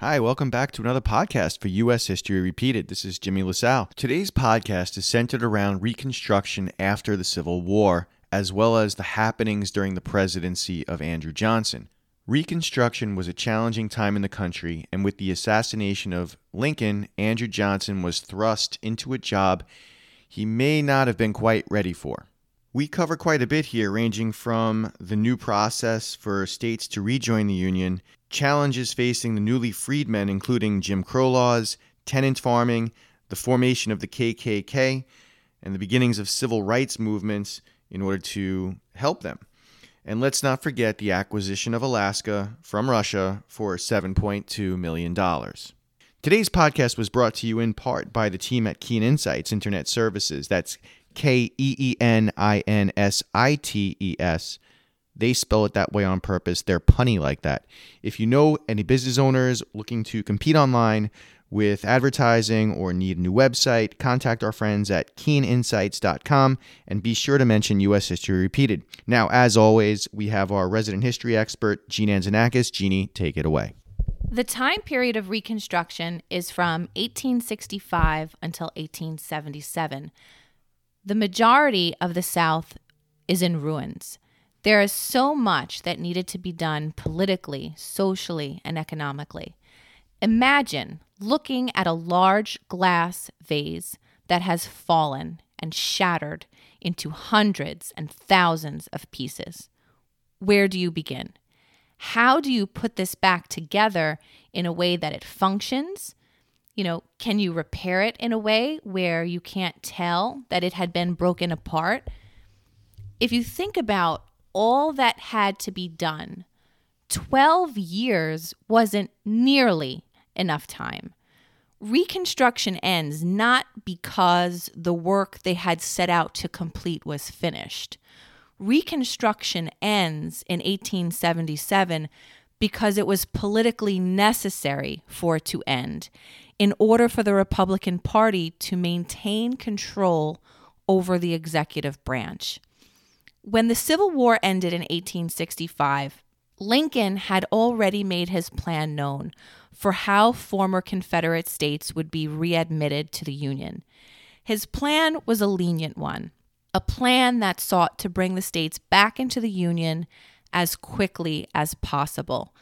Hi, welcome back to another podcast for U.S. History Repeated. This is Jimmy LaSalle. Today's podcast is centered around Reconstruction after the Civil War, as well as the happenings during the presidency of Andrew Johnson. Reconstruction was a challenging time in the country, and with the assassination of Lincoln, Andrew Johnson was thrust into a job he may not have been quite ready for. We cover quite a bit here, ranging from the new process for states to rejoin the Union, challenges facing the newly freed men, including Jim Crow laws, tenant farming, the formation of the KKK, and the beginnings of civil rights movements in order to help them. And let's not forget the acquisition of Alaska from Russia for $7.2 million. Today's podcast was brought to you in part by the team at Keen Insites Internet Services. That's K E E N I N S I T E S. They spell it that way on purpose. They're punny like that. If you know any business owners looking to compete online with advertising or need a new website, contact our friends at keeninsites.com and be sure to mention U.S. History Repeated. Now, as always, we have our resident history expert, Gene Anzanakis. Jeannie, take it away. The time period of Reconstruction is from 1865 until 1877 the majority of the South is in ruins. There is so much that needed to be done politically, socially, and economically. Imagine looking at a large glass vase that has fallen and shattered into hundreds and thousands of pieces. Where do you begin? How do you put this back together in a way that it functions you know, can you repair it in a way where you can't tell that it had been broken apart? If you think about all that had to be done, 12 years wasn't nearly enough time. Reconstruction ends not because the work they had set out to complete was finished. Reconstruction ends in 1877 because it was politically necessary for it to end in order for the Republican Party to maintain control over the executive branch. When the Civil War ended in 1865, Lincoln had already made his plan known for how former Confederate states would be readmitted to the Union. His plan was a lenient one, a plan that sought to bring the states back into the Union as quickly as possible.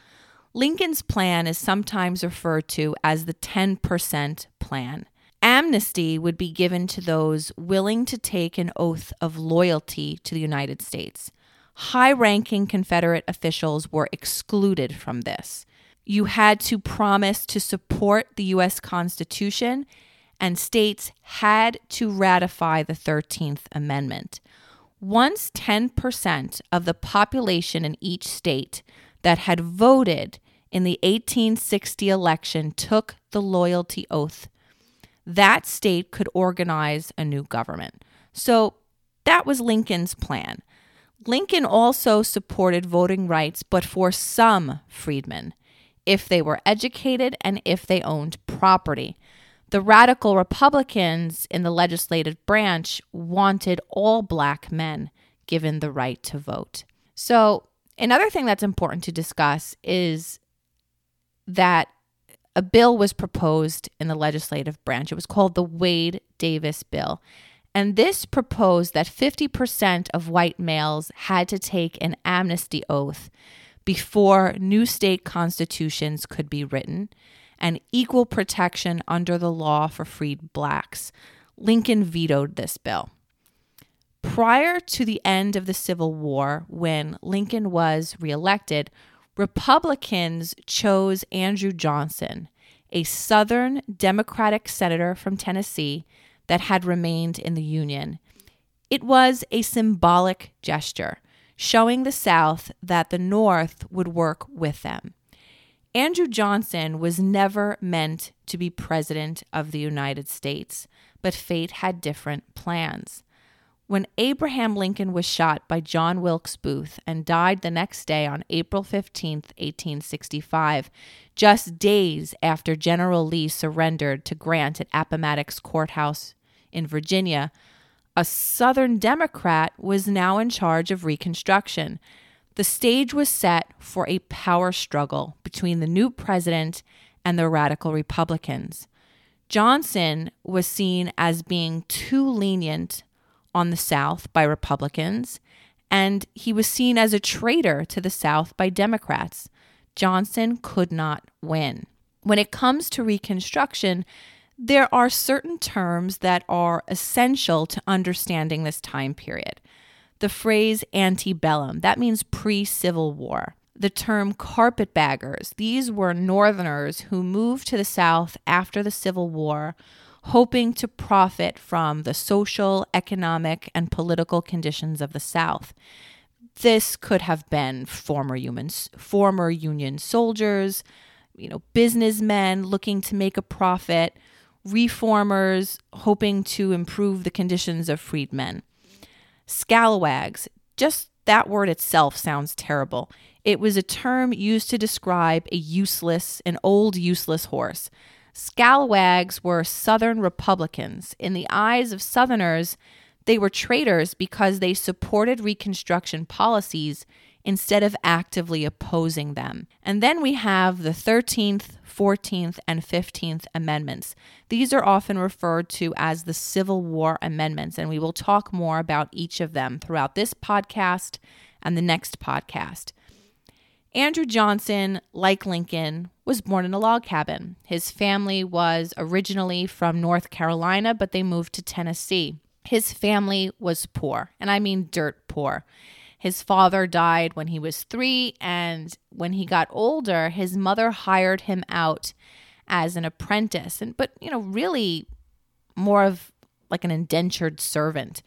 Lincoln's plan is sometimes referred to as the 10% plan. Amnesty would be given to those willing to take an oath of loyalty to the United States. High ranking Confederate officials were excluded from this. You had to promise to support the U.S. Constitution, and states had to ratify the 13th Amendment. Once 10% of the population in each state that had voted in the 1860 election took the loyalty oath, that state could organize a new government. So that was Lincoln's plan. Lincoln also supported voting rights, but for some freedmen, if they were educated and if they owned property. The radical Republicans in the legislative branch wanted all black men given the right to vote. So Another thing that's important to discuss is that a bill was proposed in the legislative branch. It was called the Wade Davis Bill. And this proposed that 50% of white males had to take an amnesty oath before new state constitutions could be written and equal protection under the law for freed blacks. Lincoln vetoed this bill. Prior to the end of the Civil War, when Lincoln was reelected, Republicans chose Andrew Johnson, a Southern Democratic senator from Tennessee that had remained in the Union. It was a symbolic gesture, showing the South that the North would work with them. Andrew Johnson was never meant to be President of the United States, but fate had different plans. When Abraham Lincoln was shot by John Wilkes Booth and died the next day on April 15, 1865, just days after General Lee surrendered to Grant at Appomattox Courthouse in Virginia, a Southern Democrat was now in charge of Reconstruction. The stage was set for a power struggle between the new president and the radical Republicans. Johnson was seen as being too lenient on the South by Republicans, and he was seen as a traitor to the South by Democrats. Johnson could not win. When it comes to Reconstruction, there are certain terms that are essential to understanding this time period. The phrase antebellum, that means pre Civil War the term carpetbaggers. These were Northerners who moved to the South after the Civil War, hoping to profit from the social, economic, and political conditions of the South. This could have been former humans, former Union soldiers, you know, businessmen looking to make a profit, reformers hoping to improve the conditions of freedmen. Scalawags, just that word itself sounds terrible. It was a term used to describe a useless, an old useless horse. Scalawags were Southern Republicans. In the eyes of Southerners, they were traitors because they supported Reconstruction policies instead of actively opposing them. And then we have the 13th, 14th, and 15th Amendments. These are often referred to as the Civil War Amendments, and we will talk more about each of them throughout this podcast and the next podcast. Andrew Johnson, like Lincoln, was born in a log cabin. His family was originally from North Carolina, but they moved to Tennessee. His family was poor, and I mean dirt poor. His father died when he was three, and when he got older, his mother hired him out as an apprentice, and but you know, really more of like an indentured servant.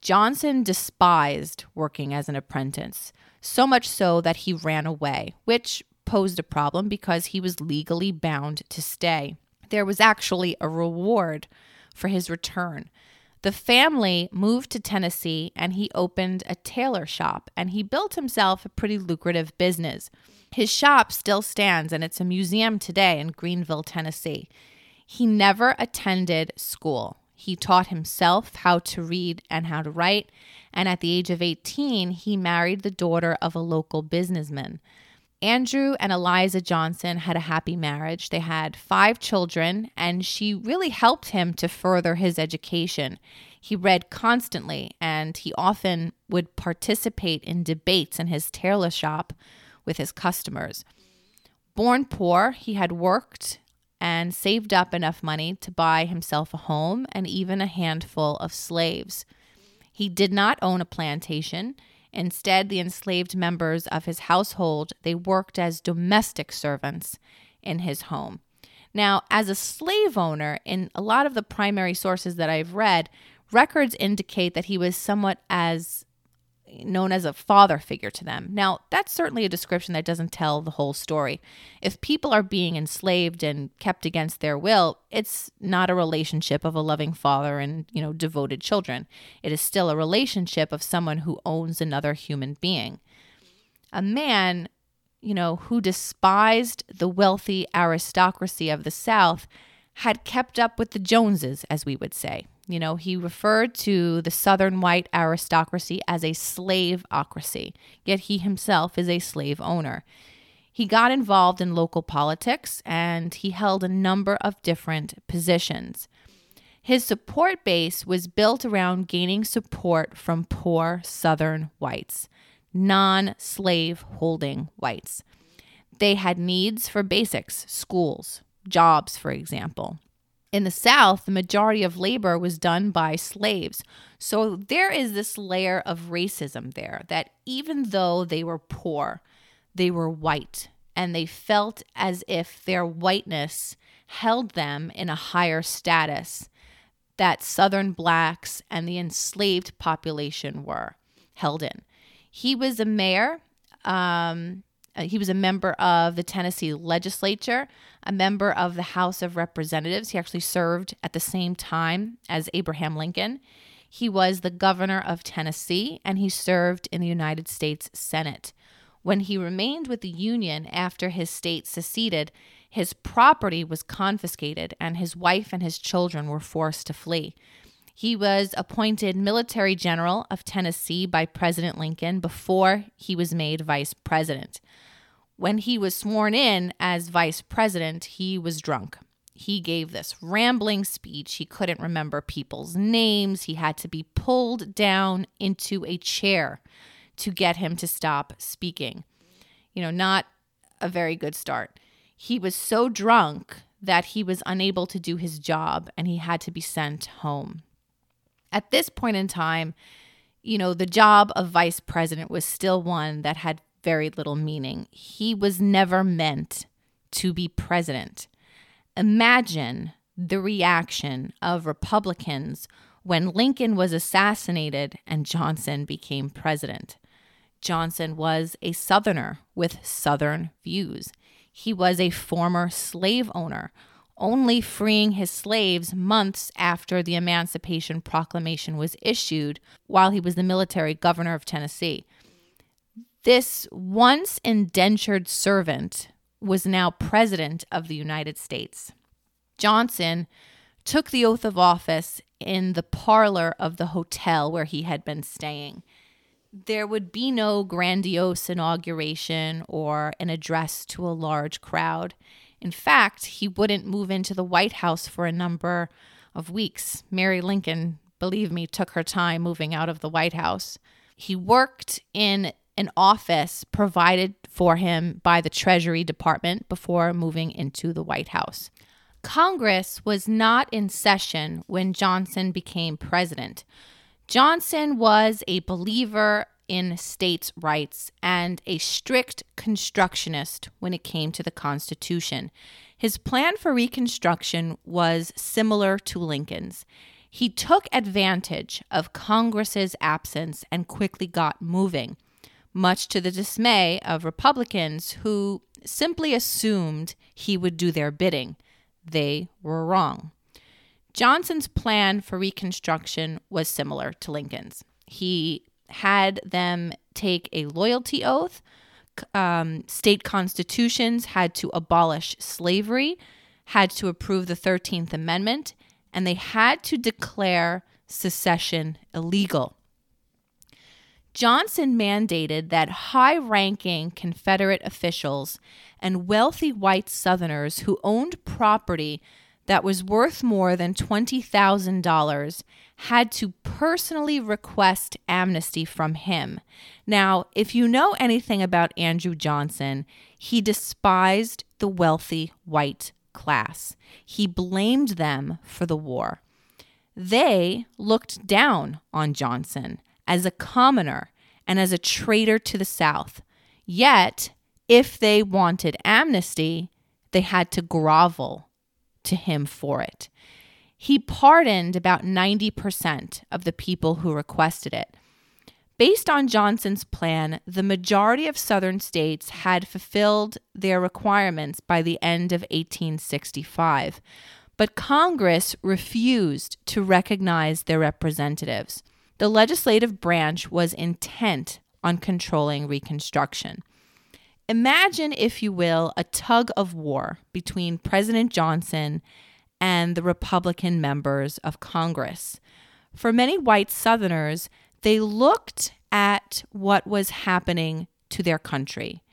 Johnson despised working as an apprentice so much so that he ran away, which posed a problem because he was legally bound to stay. There was actually a reward for his return. The family moved to Tennessee and he opened a tailor shop and he built himself a pretty lucrative business. His shop still stands and it's a museum today in Greeneville, Tennessee. He never attended school. He taught himself how to read and how to write, and at the age of 18, he married the daughter of a local businessman. Andrew and Eliza Johnson had a happy marriage. They had five children, and she really helped him to further his education. He read constantly, and he often would participate in debates in his tailor shop with his customers. Born poor, he had worked and saved up enough money to buy himself a home and even a handful of slaves. He did not own a plantation. Instead, the enslaved members of his household, they worked as domestic servants in his home. Now, as a slave owner, in a lot of the primary sources that I've read, records indicate that he was somewhat as known as a father figure to them. Now, that's certainly a description that doesn't tell the whole story. If people are being enslaved and kept against their will, it's not a relationship of a loving father and, you know, devoted children. It is still a relationship of someone who owns another human being. A man, you know, who despised the wealthy aristocracy of the South had kept up with the Joneses, as we would say. You know, he referred to the Southern white aristocracy as a slaveocracy, yet he himself is a slave owner. He got involved in local politics and he held a number of different positions. His support base was built around gaining support from poor Southern whites, non slave holding whites. They had needs for basics, schools, jobs, for example. In the South, the majority of labor was done by slaves. So there is this layer of racism there that even though they were poor, they were white and they felt as if their whiteness held them in a higher status that Southern blacks and the enslaved population were held in. He was a mayor. Um, uh, he was a member of the Tennessee legislature, a member of the House of Representatives. He actually served at the same time as Abraham Lincoln. He was the governor of Tennessee and he served in the United States Senate. When he remained with the Union after his state seceded, his property was confiscated and his wife and his children were forced to flee. He was appointed military general of Tennessee by President Lincoln before he was made vice president. when he was sworn in as vice president, he was drunk. He gave this rambling speech. He couldn't remember people's names. He had to be pulled down into a chair to get him to stop speaking. You know, not a very good start. He was so drunk that he was unable to do his job and he had to be sent home. At this point in time, you know, the job of vice president was still one that had very little meaning. He was never meant to be president. Imagine the reaction of Republicans when Lincoln was assassinated and Johnson became president. Johnson was a Southerner with Southern views. He was a former slave owner, only freeing his slaves months after the Emancipation Proclamation was issued while he was the military governor of Tennessee. This once indentured servant was now president of the United States. Johnson took the oath of office in the parlor of the hotel where he had been staying there would be no grandiose inauguration or an address to a large crowd. In fact, he wouldn't move into the White House for a number of weeks. Mary Lincoln, believe me, took her time moving out of the White House. He worked in an office provided for him by the Treasury Department before moving into the White House. Congress was not in session when Johnson became president. Johnson was a believer in states' rights and a strict constructionist when it came to the Constitution. His plan for Reconstruction was similar to Lincoln's. He took advantage of Congress's absence and quickly got moving, much to the dismay of Republicans who simply assumed he would do their bidding. They were wrong. Johnson's plan for Reconstruction was similar to Lincoln's. He had them take a loyalty oath. Um, state constitutions had to abolish slavery, had to approve the 13th Amendment, and they had to declare secession illegal. Johnson mandated that high ranking Confederate officials and wealthy white Southerners who owned property that was worth more than $20,000 had to personally request amnesty from him. Now, if you know anything about Andrew Johnson, he despised the wealthy white class. He blamed them for the war. They looked down on Johnson as a commoner and as a traitor to the South. Yet, if they wanted amnesty, they had to grovel to him for it. He pardoned about 90% of the people who requested it. Based on Johnson's plan, the majority of Southern states had fulfilled their requirements by the end of 1865, but Congress refused to recognize their representatives. The legislative branch was intent on controlling Reconstruction. Imagine, if you will, a tug of war between President Johnson and the Republican members of Congress. For many white Southerners, they looked at what was happening to their country,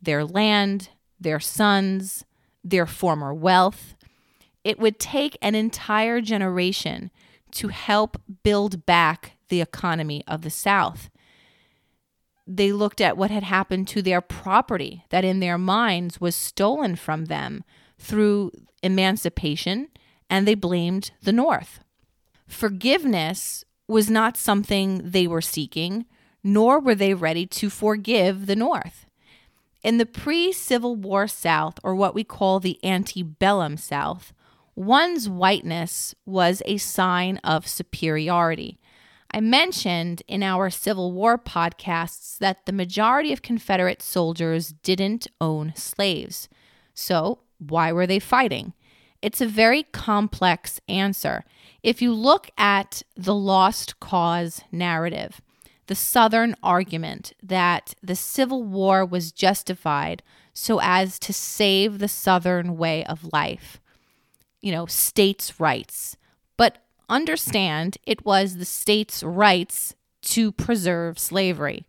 their land, their sons, their former wealth. It would take an entire generation to help build back the economy of the South they looked at what had happened to their property that in their minds was stolen from them through emancipation, and they blamed the North. Forgiveness was not something they were seeking, nor were they ready to forgive the North. In the pre Civil War South, or what we call the antebellum South, one's whiteness was a sign of superiority. I mentioned in our Civil War podcasts that the majority of Confederate soldiers didn't own slaves. So, why were they fighting? It's a very complex answer. If you look at the lost cause narrative, the Southern argument that the Civil War was justified so as to save the Southern way of life, you know, states' rights. Understand it was the state's rights to preserve slavery.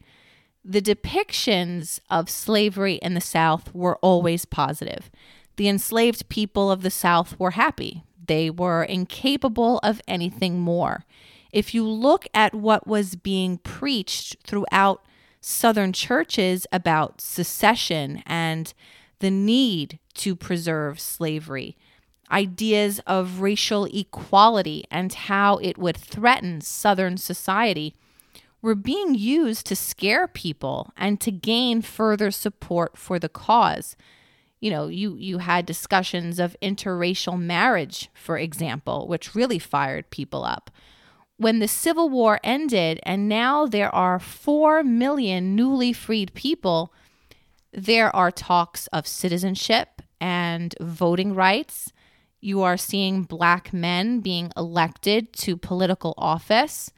the depictions of slavery in the South were always positive. The enslaved people of the South were happy. They were incapable of anything more. If you look at what was being preached throughout Southern churches about secession and the need to preserve slavery, ideas of racial equality and how it would threaten Southern society were being used to scare people and to gain further support for the cause. You know, you, you had discussions of interracial marriage, for example, which really fired people up. When the Civil War ended, and now there are 4 million newly freed people, there are talks of citizenship and voting rights you are seeing black men being elected to political office.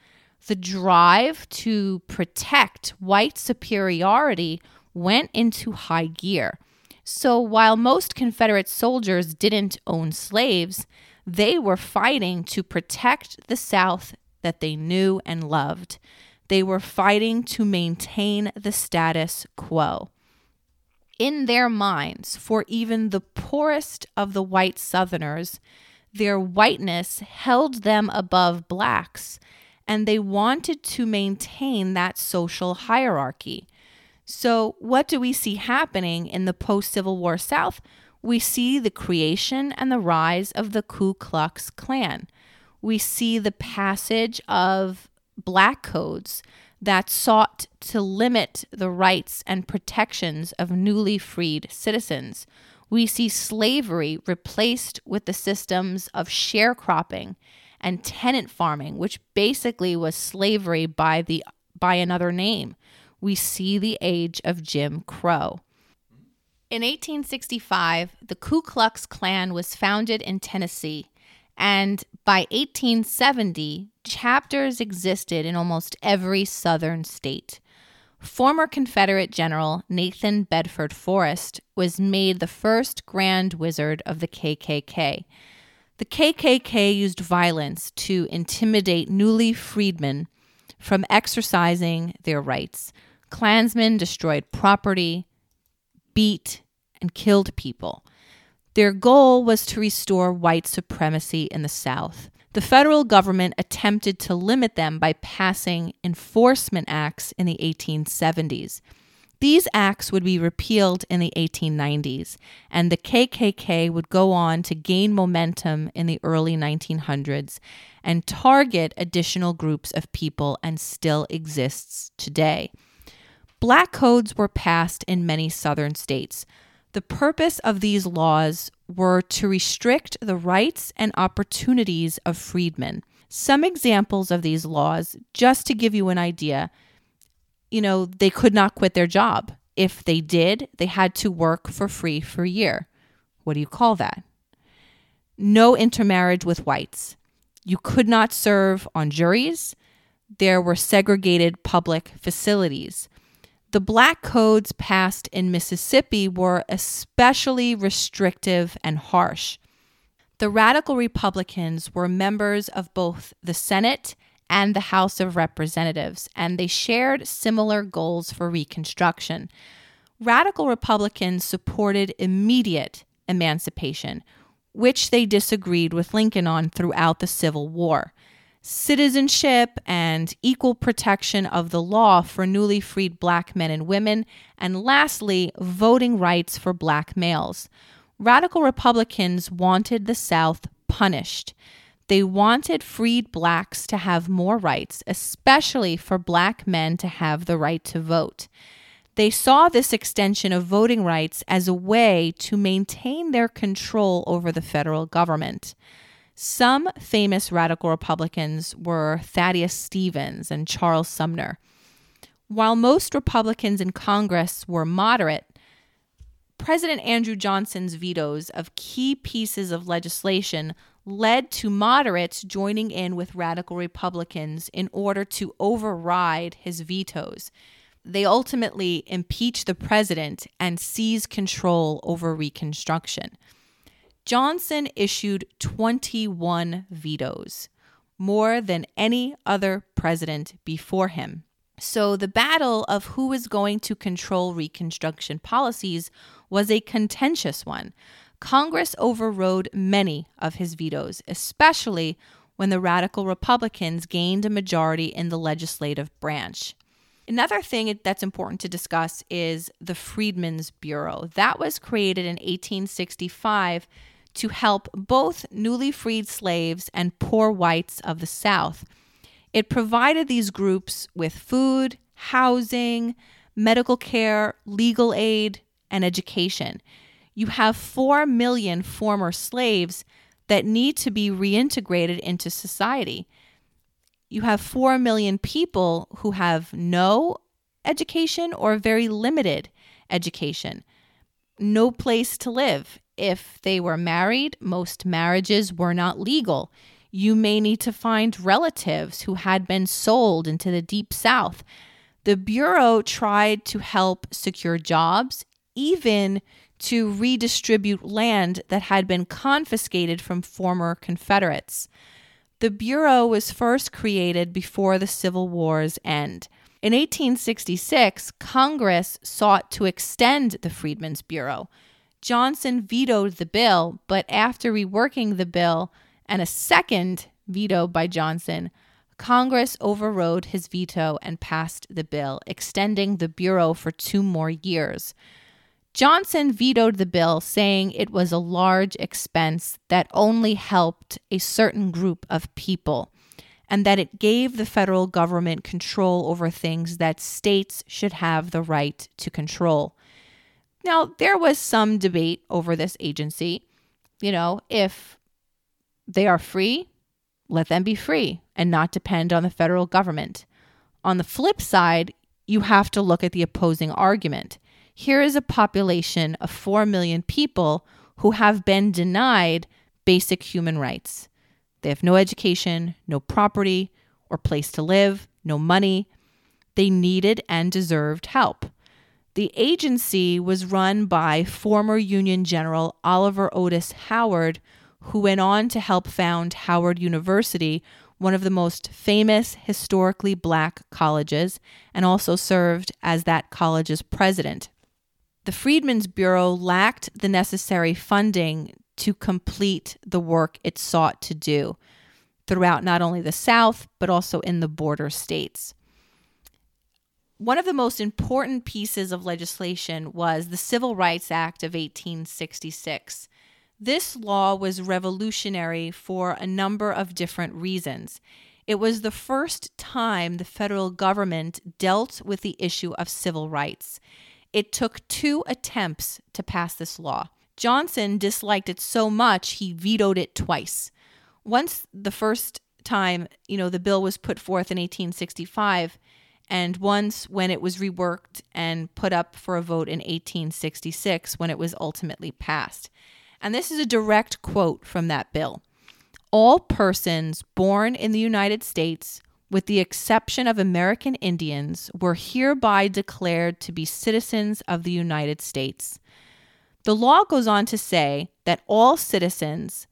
The drive to protect white superiority went into high gear. So while most Confederate soldiers didn't own slaves, they were fighting to protect the South that they knew and loved. They were fighting to maintain the status quo in their minds, for even the poorest of the white Southerners, their whiteness held them above blacks, and they wanted to maintain that social hierarchy. So, what do we see happening in the post Civil War South? We see the creation and the rise of the Ku Klux Klan. We see the passage of black codes that sought to limit the rights and protections of newly freed citizens. We see slavery replaced with the systems of sharecropping and tenant farming, which basically was slavery by the by another name. We see the age of Jim Crow. In 1865, the Ku Klux Klan was founded in Tennessee and by 1870, chapters existed in almost every southern state. Former Confederate General Nathan Bedford Forrest was made the first Grand Wizard of the KKK. The KKK used violence to intimidate newly freedmen from exercising their rights. Klansmen destroyed property, beat, and killed people. Their goal was to restore white supremacy in the South. The federal government attempted to limit them by passing enforcement acts in the 1870s. These acts would be repealed in the 1890s, and the KKK would go on to gain momentum in the early 1900s and target additional groups of people and still exists today. Black codes were passed in many southern states, the purpose of these laws were to restrict the rights and opportunities of freedmen. Some examples of these laws, just to give you an idea, you know, they could not quit their job. If they did, they had to work for free for a year. What do you call that? No intermarriage with whites. You could not serve on juries. There were segregated public facilities. The black codes passed in Mississippi were especially restrictive and harsh. The radical Republicans were members of both the Senate and the House of Representatives, and they shared similar goals for Reconstruction. Radical Republicans supported immediate emancipation, which they disagreed with Lincoln on throughout the Civil War citizenship and equal protection of the law for newly freed black men and women, and lastly, voting rights for black males. Radical Republicans wanted the South punished. They wanted freed blacks to have more rights, especially for black men to have the right to vote. They saw this extension of voting rights as a way to maintain their control over the federal government. Some famous radical Republicans were Thaddeus Stevens and Charles Sumner. While most Republicans in Congress were moderate, President Andrew Johnson's vetoes of key pieces of legislation led to moderates joining in with radical Republicans in order to override his vetoes. They ultimately impeached the president and seized control over Reconstruction. Johnson issued 21 vetoes, more than any other president before him. So the battle of who was going to control Reconstruction policies was a contentious one. Congress overrode many of his vetoes, especially when the radical Republicans gained a majority in the legislative branch. Another thing that's important to discuss is the Freedmen's Bureau. That was created in 1865 to help both newly freed slaves and poor whites of the South. It provided these groups with food, housing, medical care, legal aid, and education. You have 4 million former slaves that need to be reintegrated into society. You have 4 million people who have no education or very limited education, no place to live. If they were married, most marriages were not legal. You may need to find relatives who had been sold into the deep south. The Bureau tried to help secure jobs, even to redistribute land that had been confiscated from former Confederates. The Bureau was first created before the Civil War's end. In 1866, Congress sought to extend the Freedmen's Bureau. Johnson vetoed the bill, but after reworking the bill and a second veto by Johnson, Congress overrode his veto and passed the bill, extending the Bureau for two more years. Johnson vetoed the bill, saying it was a large expense that only helped a certain group of people and that it gave the federal government control over things that states should have the right to control. Now, there was some debate over this agency. You know, if they are free, let them be free and not depend on the federal government. On the flip side, you have to look at the opposing argument. Here is a population of 4 million people who have been denied basic human rights. They have no education, no property or place to live, no money. They needed and deserved help. The agency was run by former Union General Oliver Otis Howard, who went on to help found Howard University, one of the most famous historically black colleges, and also served as that college's president the Freedmen's Bureau lacked the necessary funding to complete the work it sought to do throughout not only the South, but also in the border states. One of the most important pieces of legislation was the Civil Rights Act of 1866. This law was revolutionary for a number of different reasons. It was the first time the federal government dealt with the issue of civil rights. It took two attempts to pass this law. Johnson disliked it so much he vetoed it twice. Once the first time, you know, the bill was put forth in 1865, and once when it was reworked and put up for a vote in 1866 when it was ultimately passed. And this is a direct quote from that bill. All persons born in the United States with the exception of American Indians, were hereby declared to be citizens of the United States. The law goes on to say that all citizens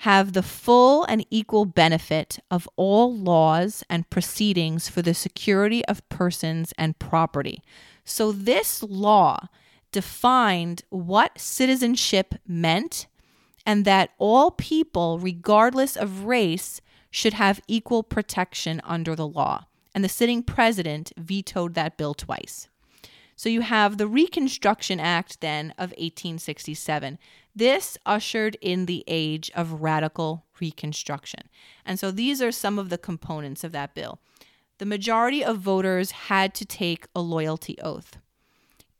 have the full and equal benefit of all laws and proceedings for the security of persons and property. So, this law defined what citizenship meant and that all people, regardless of race, should have equal protection under the law. And the sitting president vetoed that bill twice. So you have the Reconstruction Act then of 1867. This ushered in the age of radical reconstruction. And so these are some of the components of that bill. The majority of voters had to take a loyalty oath.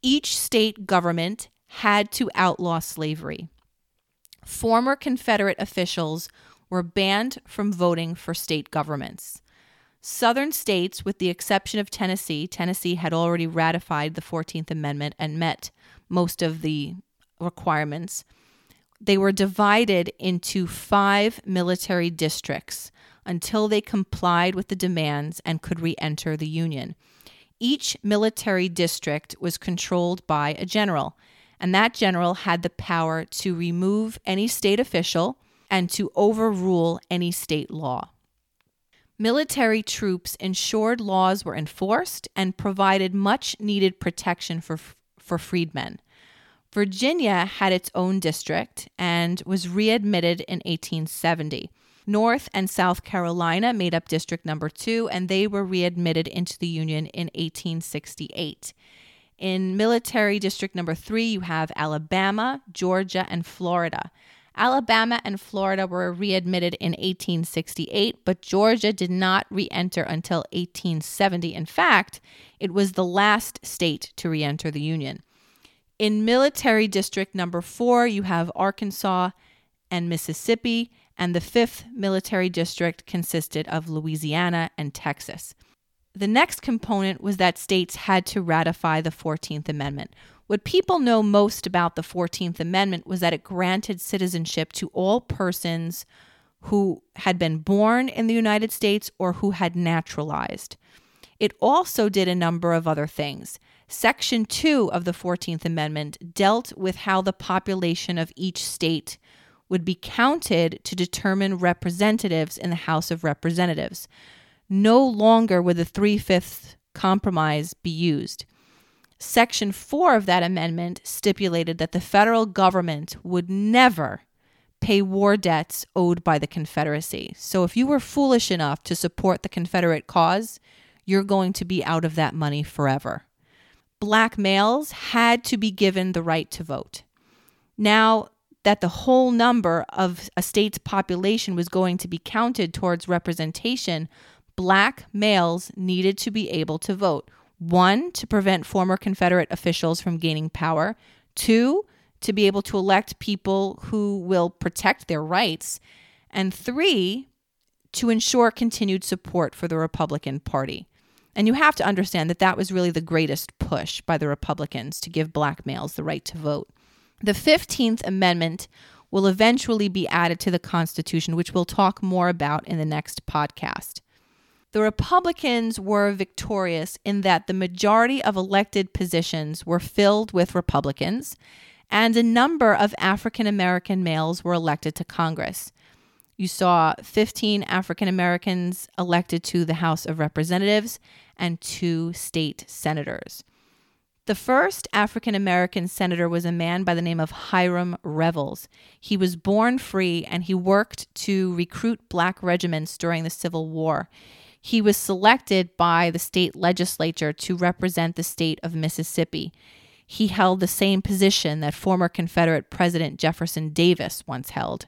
Each state government had to outlaw slavery. Former Confederate officials were banned from voting for state governments. Southern states, with the exception of Tennessee, Tennessee had already ratified the 14th Amendment and met most of the requirements. They were divided into five military districts until they complied with the demands and could re enter the Union. Each military district was controlled by a general, and that general had the power to remove any state official and to overrule any state law. Military troops ensured laws were enforced and provided much needed protection for, for freedmen. Virginia had its own district and was readmitted in 1870. North and South Carolina made up District Number Two, and they were readmitted into the Union in 1868. In Military District Number Three, you have Alabama, Georgia, and Florida. Alabama and Florida were readmitted in 1868, but Georgia did not re enter until 1870. In fact, it was the last state to re enter the Union. In Military District Number Four, you have Arkansas and Mississippi, and the fifth military district consisted of Louisiana and Texas. The next component was that states had to ratify the 14th Amendment. What people know most about the 14th Amendment was that it granted citizenship to all persons who had been born in the United States or who had naturalized. It also did a number of other things. Section 2 of the 14th Amendment dealt with how the population of each state would be counted to determine representatives in the House of Representatives. No longer would the three fifths compromise be used. Section 4 of that amendment stipulated that the federal government would never pay war debts owed by the Confederacy. So if you were foolish enough to support the Confederate cause, you're going to be out of that money forever. Black males had to be given the right to vote. Now, that the whole number of a state's population was going to be counted towards representation, black males needed to be able to vote. One, to prevent former Confederate officials from gaining power. Two, to be able to elect people who will protect their rights. And three, to ensure continued support for the Republican Party. And you have to understand that that was really the greatest push by the Republicans to give black males the right to vote. The 15th Amendment will eventually be added to the Constitution, which we'll talk more about in the next podcast. The Republicans were victorious in that the majority of elected positions were filled with Republicans, and a number of African American males were elected to Congress. You saw 15 African Americans elected to the House of Representatives and two state senators. The first African American senator was a man by the name of Hiram Revels. He was born free and he worked to recruit black regiments during the Civil War. He was selected by the state legislature to represent the state of Mississippi. He held the same position that former Confederate President Jefferson Davis once held.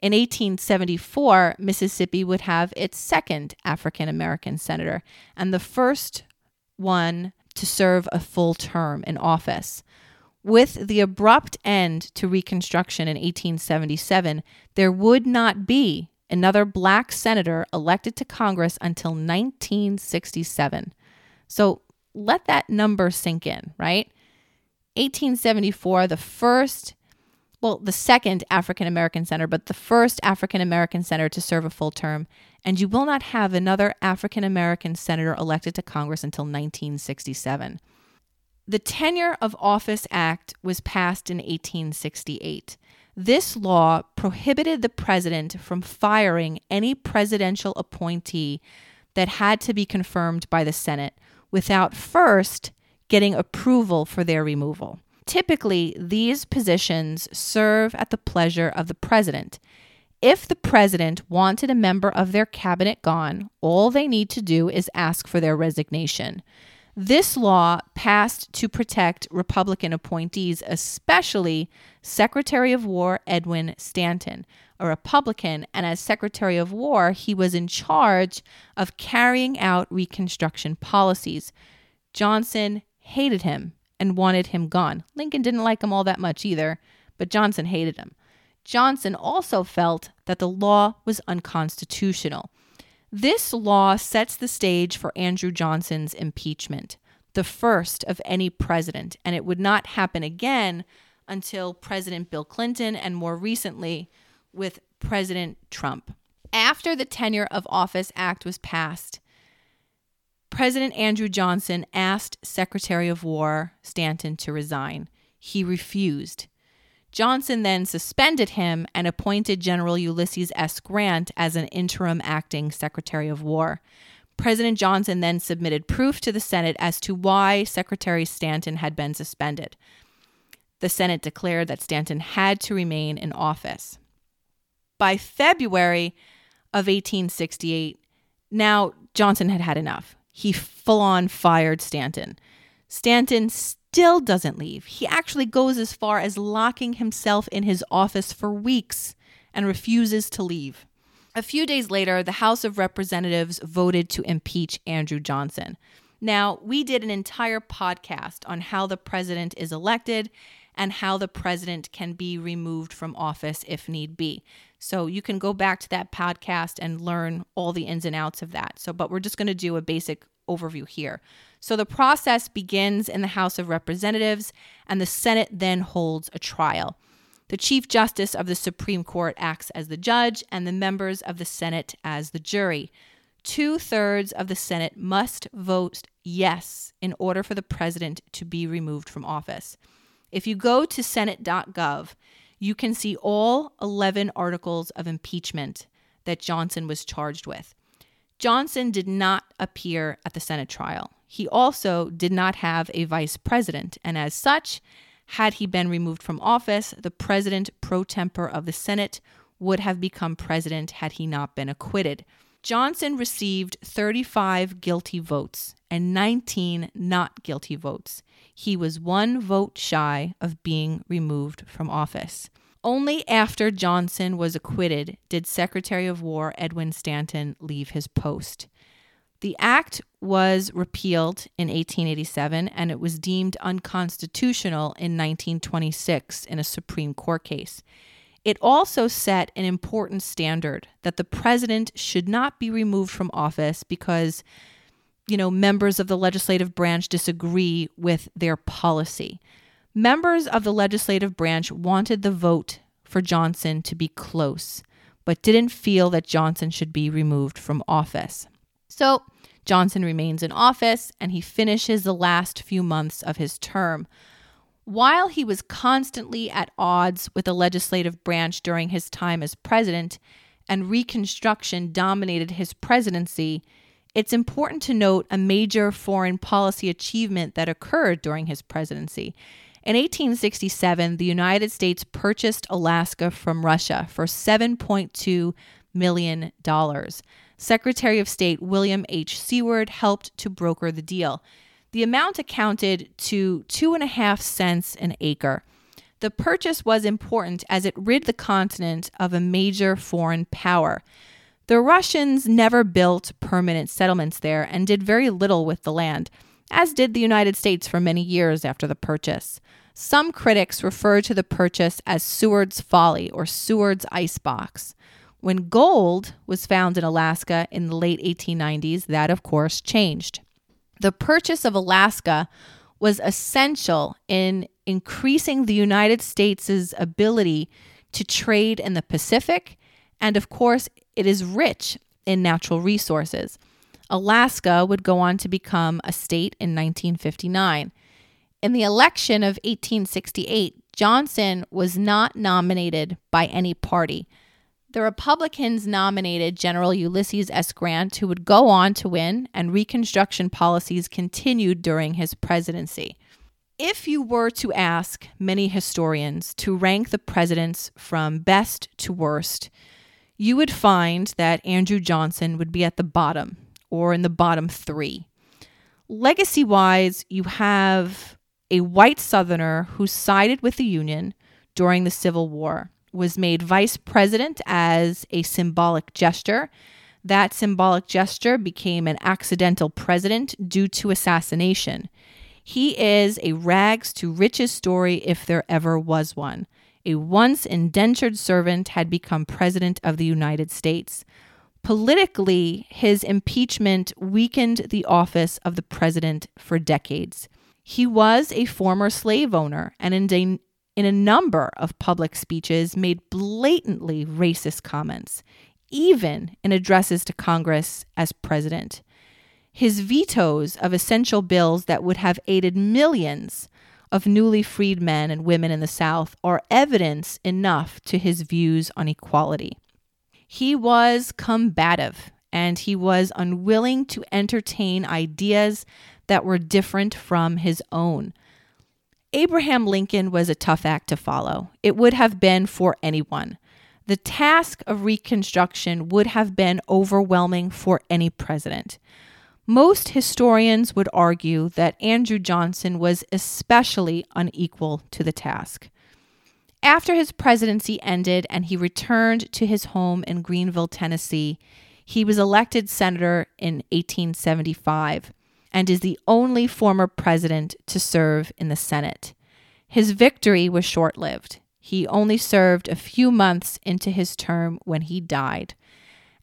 In 1874, Mississippi would have its second African American senator and the first one to serve a full term in office. With the abrupt end to Reconstruction in 1877, there would not be another black senator elected to Congress until 1967. So let that number sink in, right? 1874, the first well, the second African American senator, but the first African American senator to serve a full term, and you will not have another African American senator elected to Congress until 1967. The Tenure of Office Act was passed in 1868. This law prohibited the president from firing any presidential appointee that had to be confirmed by the Senate without first getting approval for their removal. Typically, these positions serve at the pleasure of the president. If the president wanted a member of their cabinet gone, all they need to do is ask for their resignation. This law passed to protect Republican appointees, especially Secretary of War Edwin Stanton, a Republican, and as Secretary of War, he was in charge of carrying out Reconstruction policies. Johnson hated him and wanted him gone. Lincoln didn't like him all that much either, but Johnson hated him. Johnson also felt that the law was unconstitutional. This law sets the stage for Andrew Johnson's impeachment, the first of any president, and it would not happen again until President Bill Clinton and more recently with President Trump. After the Tenure of Office Act was passed, President Andrew Johnson asked Secretary of War Stanton to resign. He refused. Johnson then suspended him and appointed General Ulysses S. Grant as an interim acting Secretary of War. President Johnson then submitted proof to the Senate as to why Secretary Stanton had been suspended. The Senate declared that Stanton had to remain in office. By February of 1868, now Johnson had had enough. He full on fired Stanton. Stanton still doesn't leave. He actually goes as far as locking himself in his office for weeks and refuses to leave. A few days later, the House of Representatives voted to impeach Andrew Johnson. Now, we did an entire podcast on how the president is elected and how the president can be removed from office if need be. So you can go back to that podcast and learn all the ins and outs of that. So, but we're just going to do a basic overview here. So the process begins in the House of Representatives, and the Senate then holds a trial. The Chief Justice of the Supreme Court acts as the judge, and the members of the Senate as the jury. Two thirds of the Senate must vote yes in order for the president to be removed from office. If you go to Senate.gov, you can see all 11 articles of impeachment that Johnson was charged with. Johnson did not appear at the Senate trial. He also did not have a vice president, and as such, had he been removed from office, the president pro tempore of the Senate would have become president had he not been acquitted. Johnson received 35 guilty votes and 19 not guilty votes. He was one vote shy of being removed from office. Only after Johnson was acquitted did Secretary of War Edwin Stanton leave his post. The act was repealed in 1887 and it was deemed unconstitutional in 1926 in a Supreme Court case. It also set an important standard that the president should not be removed from office because you know members of the legislative branch disagree with their policy. Members of the legislative branch wanted the vote for Johnson to be close, but didn't feel that Johnson should be removed from office. So Johnson remains in office and he finishes the last few months of his term. While he was constantly at odds with the legislative branch during his time as president, and Reconstruction dominated his presidency, it's important to note a major foreign policy achievement that occurred during his presidency. In 1867, the United States purchased Alaska from Russia for $7.2 million. Secretary of State William H. Seward helped to broker the deal. The amount accounted to two and a half cents an acre. The purchase was important as it rid the continent of a major foreign power. The Russians never built permanent settlements there and did very little with the land, as did the United States for many years after the purchase. Some critics refer to the purchase as Seward's Folly or Seward's Icebox. When gold was found in Alaska in the late 1890s, that of course changed. The purchase of Alaska was essential in increasing the United States' ability to trade in the Pacific and of course it is rich in natural resources. Alaska would go on to become a state in 1959. In the election of 1868, Johnson was not nominated by any party. The Republicans nominated General Ulysses S. Grant, who would go on to win, and Reconstruction policies continued during his presidency. If you were to ask many historians to rank the presidents from best to worst, you would find that Andrew Johnson would be at the bottom or in the bottom three. Legacy wise, you have a white Southerner who sided with the Union during the Civil War, was made vice president as a symbolic gesture. That symbolic gesture became an accidental president due to assassination. He is a rags to riches story if there ever was one a once indentured servant, had become president of the United States. Politically, his impeachment weakened the office of the president for decades. He was a former slave owner and in a, in a number of public speeches made blatantly racist comments, even in addresses to Congress as president. His vetoes of essential bills that would have aided millions of newly freed men and women in the South are evidence enough to his views on equality. He was combative and he was unwilling to entertain ideas that were different from his own. Abraham Lincoln was a tough act to follow. It would have been for anyone. The task of Reconstruction would have been overwhelming for any president. Most historians would argue that Andrew Johnson was especially unequal to the task. After his presidency ended and he returned to his home in Greeneville, Tennessee, he was elected senator in 1875 and is the only former president to serve in the Senate. His victory was short lived. He only served a few months into his term when he died.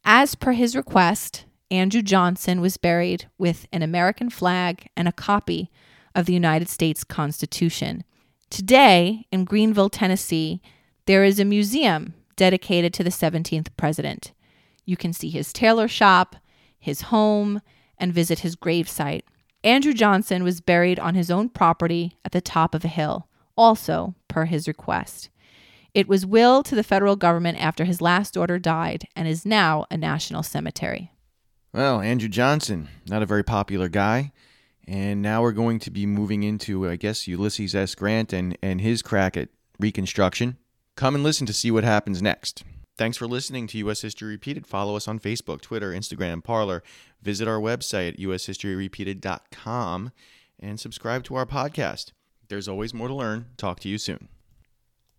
As per his request, Andrew Johnson was buried with an American flag and a copy of the United States Constitution. Today, in Greeneville, Tennessee, there is a museum dedicated to the 17th president. You can see his tailor shop, his home, and visit his gravesite. Andrew Johnson was buried on his own property at the top of a hill, also per his request. It was willed to the federal government after his last daughter died and is now a national cemetery. Well, Andrew Johnson, not a very popular guy. And now we're going to be moving into, I guess, Ulysses S. Grant and, and his crack at Reconstruction. Come and listen to see what happens next. Thanks for listening to U.S. History Repeated. Follow us on Facebook, Twitter, Instagram, Parler. Visit our website at ushistoryrepeated.com and subscribe to our podcast. There's always more to learn. Talk to you soon.